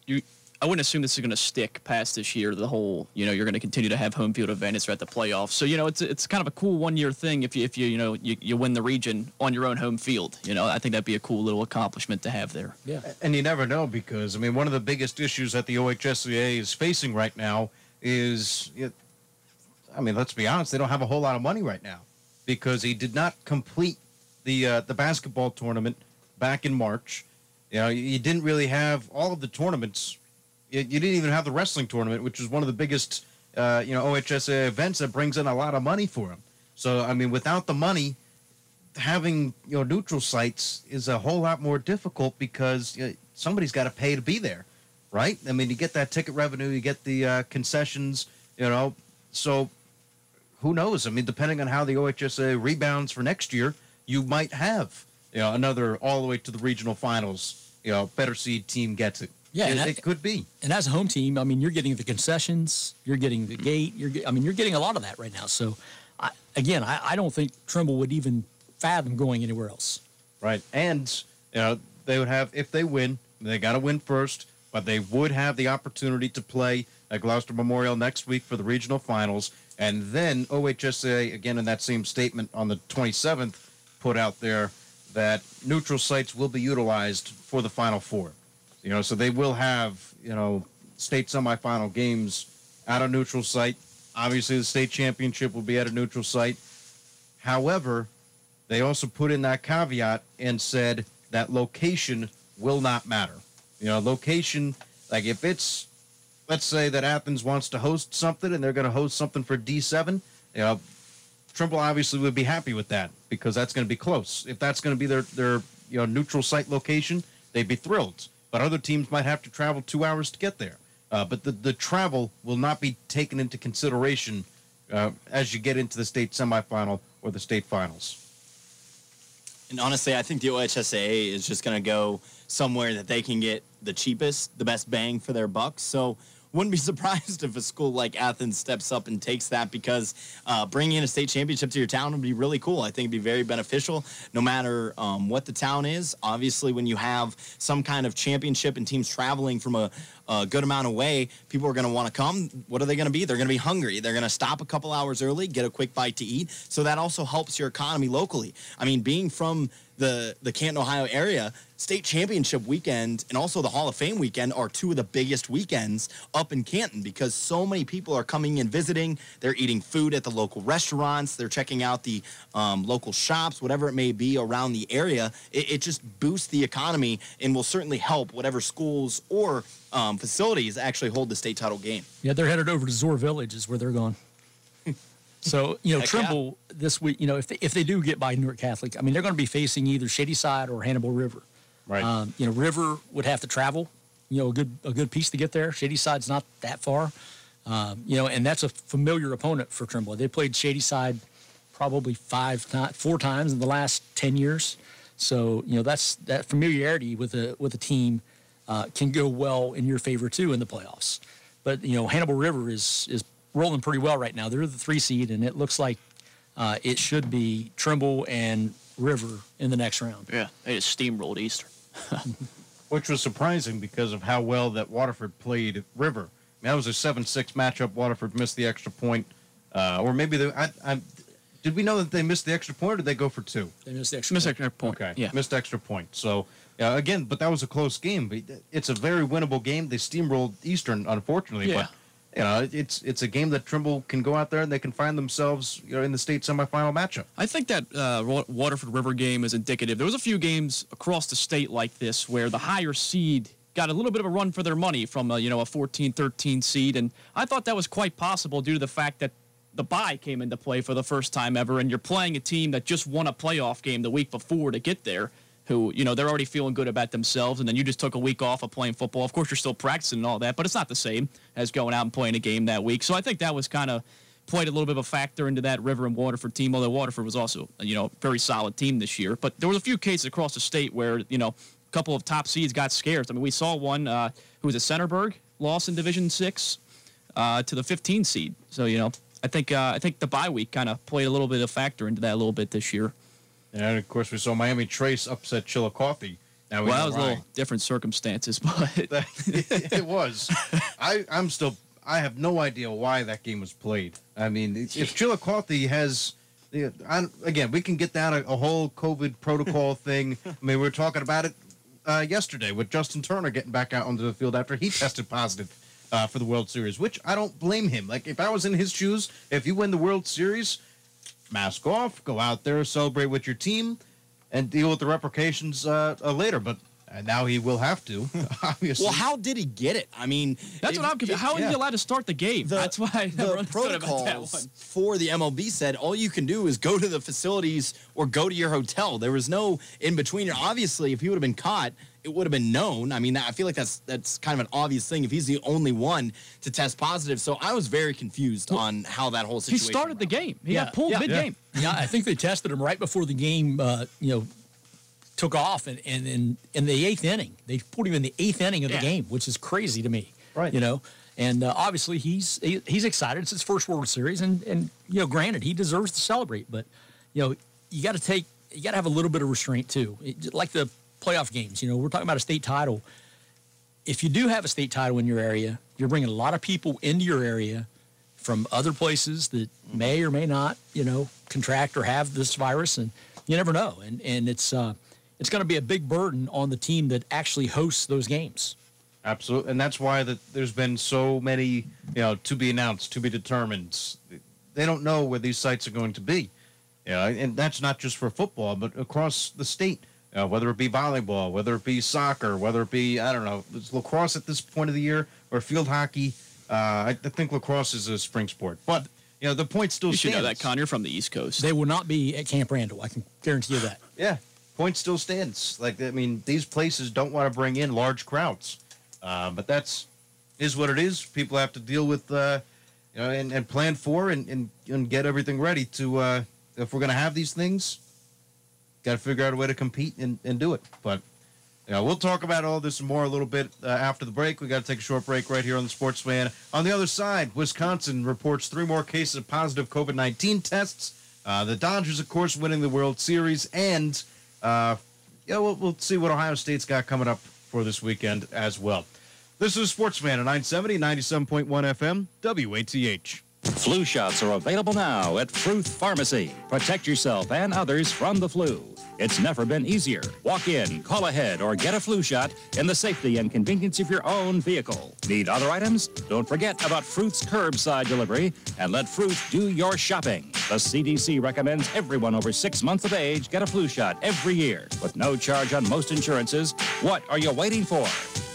you I wouldn't assume this is going to stick past this year. The whole you know you're going to continue to have home field advantage throughout the playoffs. So you know it's it's kind of a cool one year thing if you if you you know you, you win the region on your own home field. You know I think that'd be a cool little accomplishment to have there. Yeah. And you never know because I mean one of the biggest issues that the OHSCA is facing right now is it, I mean let's be honest they don't have a whole lot of money right now because he did not complete the uh, the basketball tournament back in March. You know you didn't really have all of the tournaments. You, didn't even have the wrestling tournament, which is one of the biggest uh, you know OHSA events that brings in a lot of money for him. So I mean without the money, having you know neutral sites is a whole lot more difficult because you know, somebody's got to pay to be there, right? I mean, you get that ticket revenue, you get the uh, concessions, you know. So who knows? I mean, depending on how the OHSA rebounds for next year, you might have you know another all the way to the regional finals. You know, better seed team gets it. Yeah, it, I- it could be. And as a home team, I mean, you're getting the concessions, you're getting the gate, you're, I mean, you're getting a lot of that right now. So, I, again, I, I don't think Trimble would even fathom going anywhere else. Right. And, you know, they would have, if they win, they got to win first, but they would have the opportunity to play at Glouster Memorial next week for the regional finals. And then OHSA, again, in that same statement on the 27th, put out there that neutral sites will be utilized for the Final Four. You know, so they will have, you know, state semifinal games at a neutral site. Obviously, the state championship will be at a neutral site. However, they also put in that caveat and said that location will not matter. You know, location, like if it's, let's say that Athens wants to host something and they're going to host something for D7, you know, Trimble obviously would be happy with that because that's going to be close. If that's going to be their, their, you know, neutral site location, they'd be thrilled. But other teams might have to travel two hours to get there. uh, but the, the travel will not be taken into consideration uh, as you get into the state semifinal or the state finals. And honestly, I think the OHSAA is just going to go somewhere that they can get the cheapest, the best bang for their bucks. So wouldn't be surprised if a school like Athens steps up and takes that because uh, bringing in a state championship to your town would be really cool. I think it'd be very beneficial no matter um, what the town is. Obviously, when you have some kind of championship and teams traveling from a, a good amount away, people are going to want to come. What are they going to be? They're going to be hungry. They're going to stop a couple hours early, get a quick bite to eat. So that also helps your economy locally. I mean, being from the the Canton, Ohio area, state championship weekend and also the Hall of Fame weekend are two of the biggest weekends up in Canton because so many people are coming and visiting. They're eating food at the local restaurants. They're checking out the um, local shops, whatever it may be around the area. It, it, just boosts the economy and will certainly help whatever schools or um, facilities actually hold the state title game. Yeah, they're headed over to Zoar Village is where they're going. So you know, Heck Trimble this week. You know, if they, if they do get by Newark Catholic, I mean, they're going to be facing either Shady Side or Hannibal River. Right. Um, you know, River would have to travel. You know, a good a good piece to get there. Shady Side's not that far. Um, you know, and that's a familiar opponent for Trimble. They played Shady Side probably five times, four times in the last ten years. So you know, that's that familiarity with a with a team uh, can go well in your favor too in the playoffs. But you know, Hannibal River is is rolling pretty well right now. They're the three seed, and it looks like uh, it should be Trimble and River in the next round. Yeah, they just steamrolled Eastern. Which was surprising because of how well that Waterford played River. I mean, that was a 7 6 matchup. Waterford missed the extra point. Uh, or maybe they. I, I, did we know that they missed the extra point or did they go for two? They missed the extra Missed point. extra point. Okay. Yeah. Missed extra point. So, yeah, again, but that was a close game. But It's a very winnable game. They steamrolled Eastern, unfortunately. Yeah. But, you know, it's it's a game that Trimble can go out there and they can find themselves you know, in the state semifinal matchup. I think that uh, Waterford River game is indicative. There was a few games across the state like this where the higher seed got a little bit of a run for their money from a, you know a 14, 13 seed, and I thought that was quite possible due to the fact that the bye came into play for the first time ever, and you're playing a team that just won a playoff game the week before to get there. Who you know they're already feeling good about themselves, and then you just took a week off of playing football. Of course, you're still practicing and all that, but it's not the same as going out and playing a game that week. So I think that was kind of played a little bit of a factor into that River and Waterford team. Although Waterford was also, you know, a very solid team this year. But there was a few cases across the state where, you know, a couple of top seeds got scared. I mean, we saw one uh, who was a Centerburg, loss in Division Six uh, to the 15 seed. So you know, I think uh, I think the bye week kind of played a little bit of a factor into that a little bit this year. And of course, we saw Miami Trace upset Chillicothe. Now we well, that was a little different circumstances, but it was. I, I'm still. I have no idea why that game was played. I mean, if Chillicothe has, I, again, we can get down a, a whole COVID protocol thing. I mean, we were talking about it uh, yesterday with Justin Turner getting back out onto the field after he tested positive uh, for the World Series, which I don't blame him. Like, if I was in his shoes, if you win the World Series, mask off, go out there, celebrate with your team, and deal with the repercussions uh, uh, later. But uh, now he will have to, obviously. Well, how did he get it? I mean, that's if- what I'm confused. if- How is yeah. he allowed to start the game? The- that's why I never the understood about that one. protocols for the MLB said all you can do is go to the facilities or go to your hotel. There was no in between. Obviously, if he would have been caught, it would have been known. I mean, I feel like that's that's kind of an obvious thing if he's the only one to test positive. So I was very confused on how that whole situation. He situation. started the game. He got pulled yeah. mid game. Yeah, I think they tested him right before the game. Uh, you know, took off, and and in in the eighth inning, they put him in the eighth inning of the game, which is crazy to me. Right. You know, and uh, obviously he's he, he's excited. It's his first World Series, and and you know, granted, he deserves to celebrate, but you know, you got to take you got to have a little bit of restraint too, It- like the playoff games. You know, we're talking about a state title. If you do have a state title in your area, you're bringing a lot of people into your area from other places that may or may not, you know, contract or have this virus, and you never know. And and it's uh, it's going to be a big burden on the team that actually hosts those games. Absolutely, and that's why that there's been so many, you know, to be announced, to be determined. They don't know where these sites are going to be, you know, and that's not just for football, but across the state. Uh, whether it be volleyball, whether it be soccer, whether it be I don't know, it's lacrosse at this point of the year or field hockey. Uh, I, I think lacrosse is a spring sport, but you know the point still You should stands. know that, Con. You're from the East Coast. They will not be at Camp Randall. I can guarantee you that. Yeah, point still stands. Like I mean, these places don't want to bring in large crowds, uh, but that's is what it is. People have to deal with, uh, you know, and, and plan for and, and, and get everything ready to, uh, if we're going to have these things, got to figure out a way to compete and, and do it. But, you know, we'll talk about all this more a little bit uh, after the break. We got to take a short break right here on the Sports Fan. On the other side, Wisconsin reports three more cases of positive COVID 19 tests. Uh, the Dodgers, of course, winning the World Series. And, uh, yeah, we'll, we'll see what Ohio State's got coming up for this weekend as well. This is Sportsman at 970, 97.1 FM, WATH. Flu shots are available now at Fruth Pharmacy. Protect yourself and others from the flu. It's never been easier. Walk in, call ahead, or get a flu shot in the safety and convenience of your own vehicle. Need other items? Don't forget about Fruth's curbside delivery and let Fruth do your shopping. The CDC recommends everyone over six months of age get a flu shot every year with no charge on most insurances. What are you waiting for?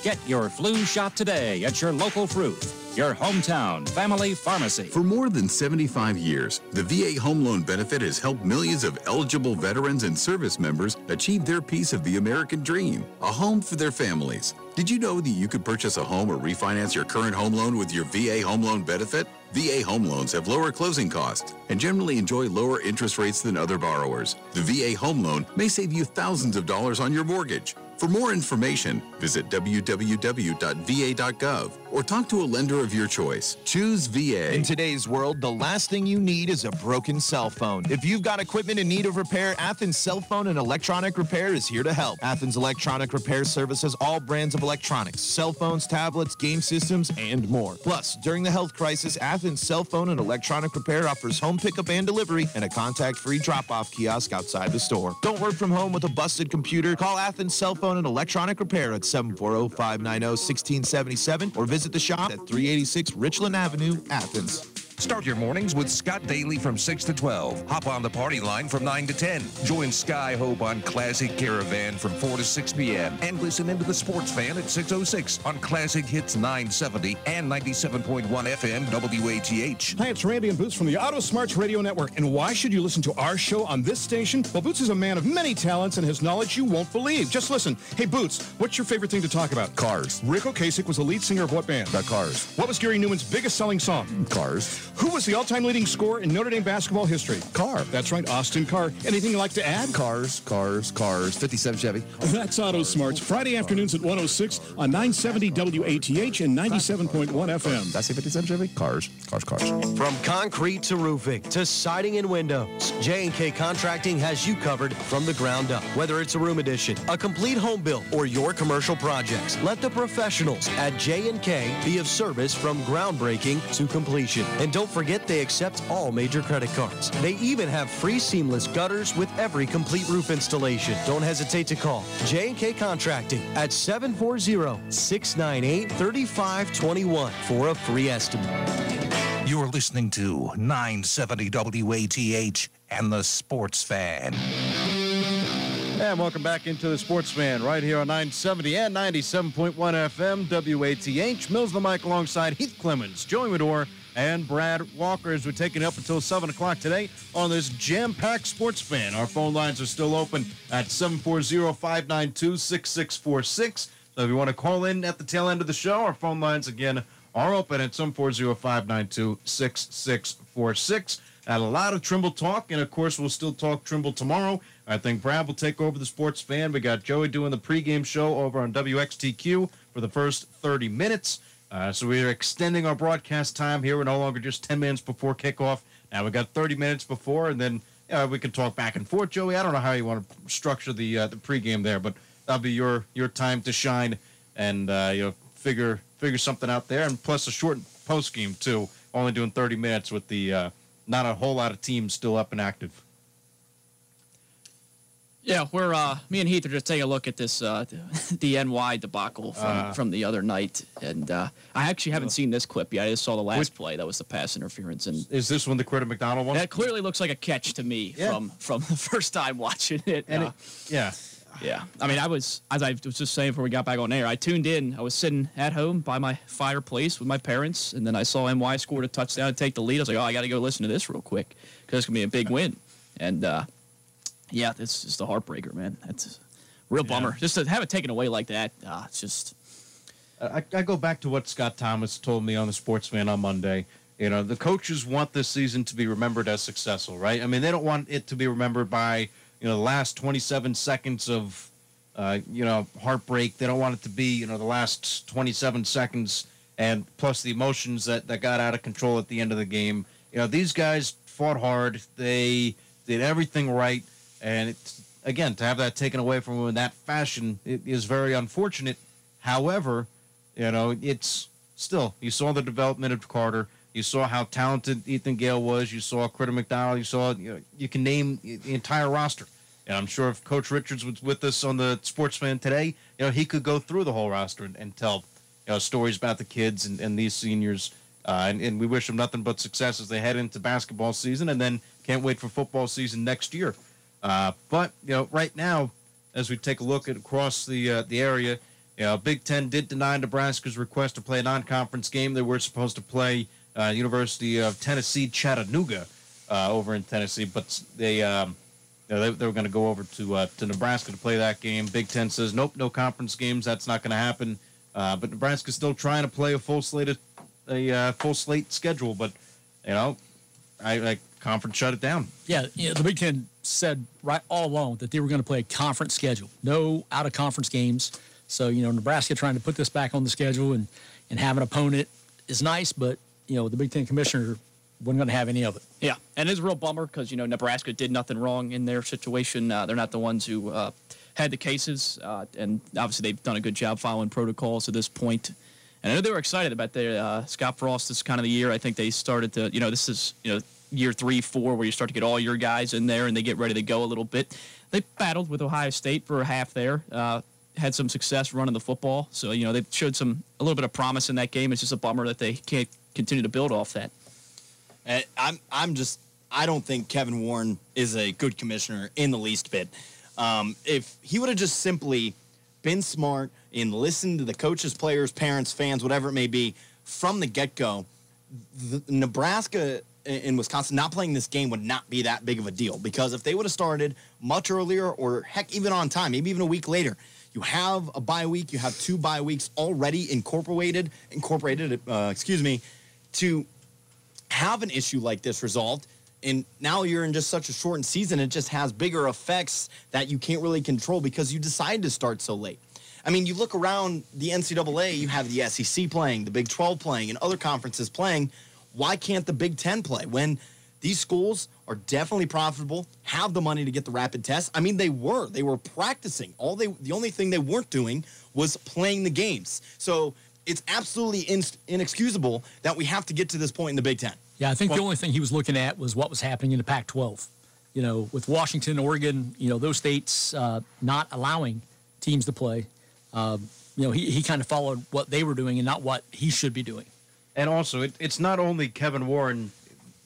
Get your flu shot today at your local Fruth your hometown family pharmacy. For more than 75 years, the VA Home Loan Benefit has helped millions of eligible veterans and service members achieve their piece of the American dream a home for their families. Did you know that you could purchase a home or refinance your current home loan with your VA Home Loan Benefit? VA home loans have lower closing costs and generally enjoy lower interest rates than other borrowers. The VA home loan may save you thousands of dollars on your mortgage. For more information, visit www.va.gov or talk to a lender of your choice. Choose VA. In today's world, the last thing you need is a broken cell phone. If you've got equipment in need of repair, Athens Cell Phone and Electronic Repair is here to help. Athens Electronic Repair services all brands of electronics, cell phones, tablets, game systems, and more. Plus, during the health crisis, Athens Cell Phone and Electronic Repair offers home pickup and delivery and a contact-free drop-off kiosk outside the store. Don't work from home with a busted computer. Call Athens Cell Phone and Electronic Repair at 740-590-1677 or visit the shop at 386 Richland Avenue, Athens. Start your mornings with Scott Daly from 6 to 12. Hop on the party line from 9 to 10. Join Sky Hope on Classic Caravan from 4 to 6 p.m. And listen into the Sports Fan at 6.06 on Classic Hits 970 and 97.1 FM WATH. Hi, it's Randy and Boots from the Auto Smarts Radio Network. And why should you listen to our show on this station? Well, Boots is a man of many talents and his knowledge you won't believe. Just listen. Hey, Boots, what's your favorite thing to talk about? Cars. Ric Ocasek was the lead singer of what band? The Cars. What was Gary Numan's biggest selling song? Cars. Who was the all-time leading scorer in Notre Dame basketball history? Carr. That's right, Austin Carr. Anything you'd like to add? Cars, cars, cars. 57 Chevy. That's Auto Smarts. Friday afternoons at 106 on 970 WATH and 97.1 FM. That's I say 57 Chevy? Cars, cars, cars. From concrete to roofing to siding and windows, J&K Contracting has you covered from the ground up. Whether it's a room addition, a complete home build, or your commercial projects, let the professionals at J&K be of service from groundbreaking to completion. And don't forget they accept all major credit cards. They even have free seamless gutters with every complete roof installation. Don't hesitate to call J&K Contracting at 740-698-3521 for a free estimate. You're listening to 970 WATH and the Sports Fan. And welcome back into the Sports Fan right here on 970 and 97.1 FM WATH. Mills the mic alongside Heath Clemens, Joey Medor, and Brad Walker as we're taking up until 7 o'clock today on this jam-packed Sports Fan. Our phone lines are still open at 740-592-6646. So if you want to call in at the tail end of the show, our phone lines again are open at 740-592-6646. Had a lot of Trimble talk, and of course we'll still talk Trimble tomorrow. I think Brad will take over the sports fan. We got Joey doing the pregame show over on WXTQ for the first 30 minutes. Uh, so we're extending our broadcast time here. We're no longer just 10 minutes before kickoff. Now we've got 30 minutes before, and then uh, we can talk back and forth. Joey, I don't know how you want to structure the uh, the pregame there, but that'll be your your time to shine and uh, you know figure figure something out there. And plus a short postgame too, only doing 30 minutes with the uh, not a whole lot of teams still up and active. Yeah, we're uh, me and Heath are just taking a look at this uh, the NY debacle from, Uh. from the other night, and uh, I actually haven't seen this clip yet. I just saw the last play. That was the pass interference, and Is this one the Critter McDonald one? that clearly looks like a catch to me Yeah. from from the first time watching it. It, yeah. yeah, I mean, I was as I was just saying before we got back on air. I tuned in. I was sitting at home by my fireplace with my parents, and then I saw NY scored a touchdown to take the lead. I was like, oh, I got to go listen to this real quick because it's gonna be a big win. And uh, yeah, that's just a heartbreaker, man. That's a real bummer. Just to have it taken away like that. Uh, it's just I, I go back to what Scott Thomas told me on the Sportsman on Monday. You know, the coaches want this season to be remembered as successful, right? I mean, they don't want it to be remembered by you know the last 27 seconds of uh, you know heartbreak. They don't want it to be you know the last 27 seconds and plus the emotions that that got out of control at the end of the game. You know, these guys fought hard. They did everything right, and again to have that taken away from them in that fashion is very unfortunate. However, you know, it's still you saw the development of Carter. You saw how talented Ethan Gale was. You saw Critter McDonald. You saw you, know, you can name the entire roster. And I'm sure if Coach Richards was with us on the Sportsman today, you know he could go through the whole roster and, and tell you know stories about the kids and, and these seniors. Uh, and, and we wish them nothing but success as they head into basketball season, and then can't wait for football season next year. Uh, but you know, right now, as we take a look at across the uh, the area, you know, Big Ten did deny Nebraska's request to play a non-conference game. They were supposed to play uh, University of Tennessee Chattanooga uh, over in Tennessee, but they um, you know, they, they were going to go over to uh, to Nebraska to play that game. Big Ten says nope, no conference games. That's not going to happen. Uh, but Nebraska's still trying to play a full slate of, a full slate schedule. But you know, I, I conference shut it down. Yeah, you know, the Big Ten said right all along that they were going to play a conference schedule, no out of conference games. So you know, Nebraska trying to put this back on the schedule and and have an opponent is nice, but you know, the Big Ten commissioner wasn't going to have any of it. Yeah, and it's a real bummer because you know Nebraska did nothing wrong in their situation. Uh, they're not the ones who uh, had the cases, uh, and obviously they've done a good job following protocols to this point. And I know they were excited about their uh, Scott Frost. This kind of the year. I think they started to, you know, this is you know year three, four, where you start to get all your guys in there and they get ready to go a little bit. They battled with Ohio State for a half there. Uh, had some success running the football, so you know they showed some a little bit of promise in that game. It's just a bummer that they can't continue to build off that. And I'm I'm just I don't think Kevin Warren is a good commissioner in the least bit. Um, if he would have just simply been smart and listened to the coaches, players, parents, fans, whatever it may be, from the get go, Nebraska and Wisconsin not playing this game would not be that big of a deal because if they would have started much earlier or heck even on time, maybe even a week later, you have a bye week, you have two bye weeks already incorporated, incorporated, uh, excuse me, to have an issue like this resolved. And now you're in just such a shortened season, it just has bigger effects that you can't really control because you decided to start so late. I mean, you look around the NCAA, you have the SEC playing, the Big 12 playing, and other conferences playing. Why can't the Big 10 play when these schools are definitely profitable, have the money to get the rapid test? I mean, they were. They were practicing. All they the only thing they weren't doing was playing the games. So, it's absolutely in, inexcusable that we have to get to this point in the Big 10. Yeah, I think well, the only thing he was looking at was what was happening in the Pac-12. You know, with Washington, Oregon, you know, those states uh, not allowing teams to play. Um, you know, he, he kind of followed what they were doing and not what he should be doing. And also, it, it's not only Kevin Warren.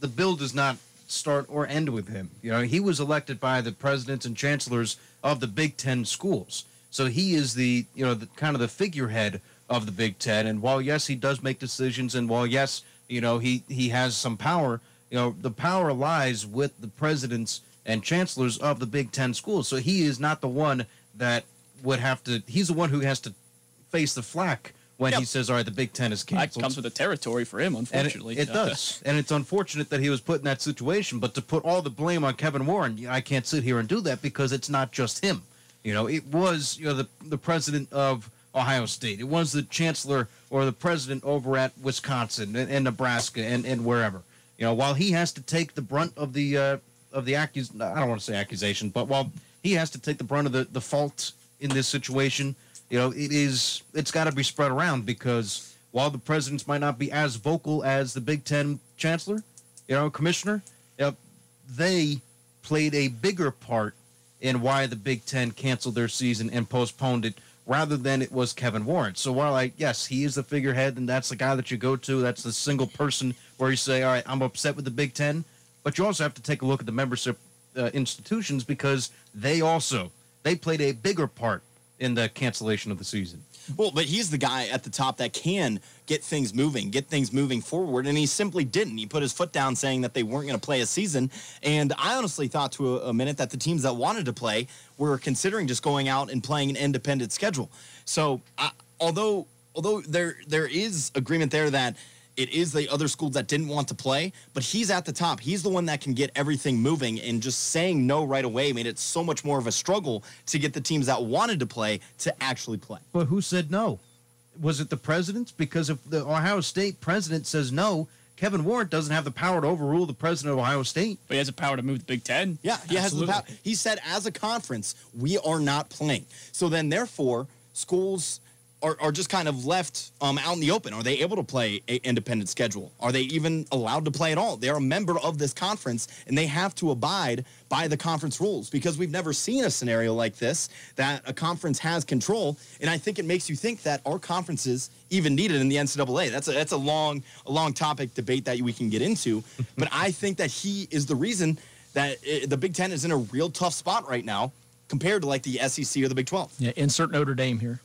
The bill does not start or end with him. You know, he was elected by the presidents and chancellors of the Big Ten schools, so he is the you know the kind of the figurehead of the Big Ten. And while yes, he does make decisions, and while yes, you know he he has some power, you know the power lies with the presidents and chancellors of the Big Ten schools. So he is not the one that would have to. He's the one who has to face the flack when yep. he says, "All right, the Big Ten is canceled." That comes with the territory for him, unfortunately. And it, it does, and it's unfortunate that he was put in that situation. But to put all the blame on Kevin Warren, I can't sit here and do that because it's not just him. You know, it was you know the the president of Ohio State. It was the chancellor or the president over at Wisconsin and, and Nebraska and, and wherever. You know, while he has to take the brunt of the uh, of the accus I don't want to say accusation, but while he has to take the brunt of the, the fault in this situation, you know, it is it's got to be spread around because while the presidents might not be as vocal as the Big Ten chancellor, you know, commissioner, you know, they played a bigger part in why the Big Ten canceled their season and postponed it rather than it was Kevin Warren. So while I yes, he is the figurehead and that's the guy that you go to, that's the single person where you say, all right, I'm upset with the Big Ten, but you also have to take a look at the membership uh, institutions because they also they played a bigger part in the cancellation of the season. Well, but he's the guy at the top that can get things moving, get things moving forward, and he simply didn't. He put his foot down saying that they weren't going to play a season. And I honestly thought to a, a, minute that the teams that wanted to play were considering just going out and playing an independent schedule. So, I, although although there there is agreement there that it is the other schools that didn't want to play, but he's at the top. He's the one that can get everything moving, and just saying no right away made it so much more of a struggle to get the teams that wanted to play to actually play. But who said no? Was it the presidents? Because if the Ohio State president says no, Kevin Warren doesn't have the power to overrule the president of Ohio State. But he has the power to move the Big Ten. Yeah, he has the power. He said, as a conference, we are not playing. So then, therefore, schools are, are just kind of left um, out in the open. Are they able to play an independent schedule? Are they even allowed to play at all? They're a member of this conference, and they have to abide by the conference rules because we've never seen a scenario like this that a conference has control. And I think it makes you think that our conferences even needed in the NCAA. That's a that's a long a long topic debate that we can get into. but I think that he is the reason that it, the Big Ten is in a real tough spot right now compared to like the SEC or the Big Twelve. Yeah, insert Notre Dame here.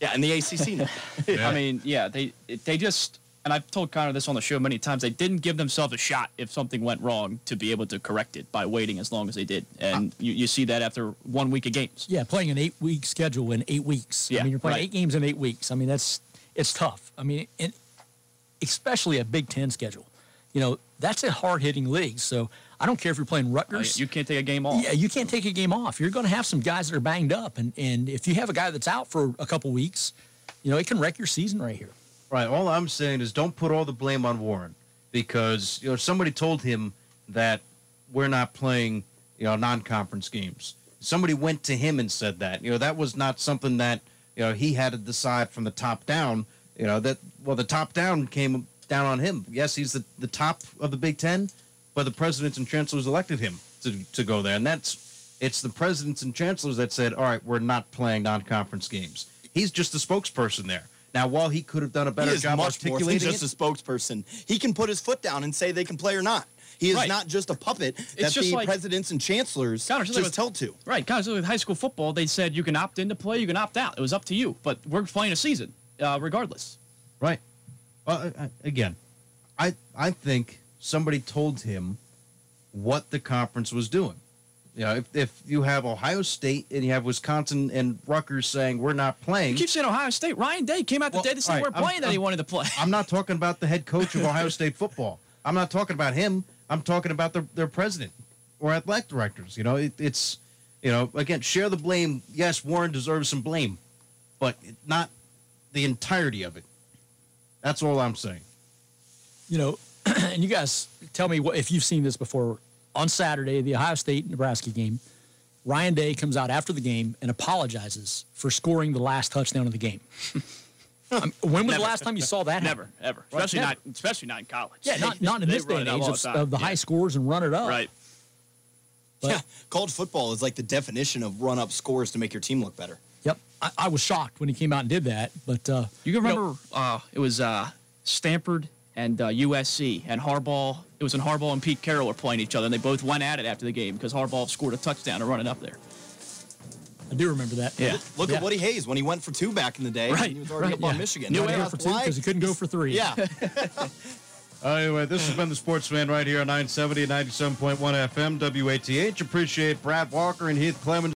Yeah, and the ACC. now. I mean, yeah, they they just and I've told Connor this on the show many times. They didn't give themselves a shot if something went wrong to be able to correct it by waiting as long as they did, and ah. you, you see that after one week of games. Yeah, playing an eight-week schedule in eight weeks. Yeah, I mean, you're playing right. eight games in eight weeks. I mean, that's it's tough. I mean, and especially a Big Ten schedule. You know, that's a hard-hitting league. So I don't care if you're playing oh, Rutgers. you can't take a game off. Yeah, you can't take a game off. You're going to have some guys that are banged up, and and if you have a guy that's out for a couple weeks, you know, it can wreck your season right here. Right. All I'm saying is don't put all the blame on Warren because you know somebody told him that we're not playing you know non-conference games. Somebody went to him and said that. You know that was not something that you know he had to decide from the top down. You know that well the top down came down on him. Yes, he's the, the top of the Big Ten, but the presidents and chancellors elected him to to go there, and that's it's the presidents and chancellors that said, all right, we're not playing non-conference games. He's just the spokesperson there. Now, while he could have done a better job much more than articulating just it, a spokesperson. He can put his foot down and say they can play or not. He is Right. not just a puppet that just the like- presidents and chancellors Connor, just like with- tell to. Right, kind of with high school football, they said you can opt in to play, you can opt out. It was up to you, but we're playing a season uh, regardless. Right. Well, I- again, I I think somebody told him what the conference was doing. You know, if, if you have Ohio State and you have Wisconsin and Rutgers saying we're not playing, You keep saying Ohio State. Ryan Day came out the day they said all right, we're I'm- playing that he wanted to play. I'm not talking about the head coach of Ohio State football. I'm not talking about him. I'm talking about their, their president or athletic directors. You know, it, it's, you know, again, share the blame. Yes, Warren deserves some blame, but not the entirety of it. That's all I'm saying. you know, and you guys tell me what if you've seen this before. On Saturday, the Ohio State Nebraska game, Ryan Day comes out after the game and apologizes for scoring the last touchdown of the game. I mean, when was Never. the last time you saw that? Never, happen? ever. Right, Especially never. not, especially not in college. Yeah, not not in They this day and age all of, the time. of the high scores and run it up. Right. yeah, college football is like the definition of run up scores to make your team look better. Yep. I, I was shocked when he came out and did that, but uh, You can remember uh, it was uh, Stanford and uh, USC and Harbaugh. It was when Harbaugh and Pete Carroll were playing each other, and they both went at it after the game because Harbaugh scored a touchdown and running up there. I do remember that. Yeah. Look Yeah. at Woody Hayes when he went for two back in the day. Right, He was already right, up on. Michigan. Knew You he wanna had to ask go for two why? 'cause he couldn't go for three. Yeah. Anyway, this has been the Sportsman right here on 970 and 97.1 FM, WATH. Appreciate Brad Walker and Heath Clemens.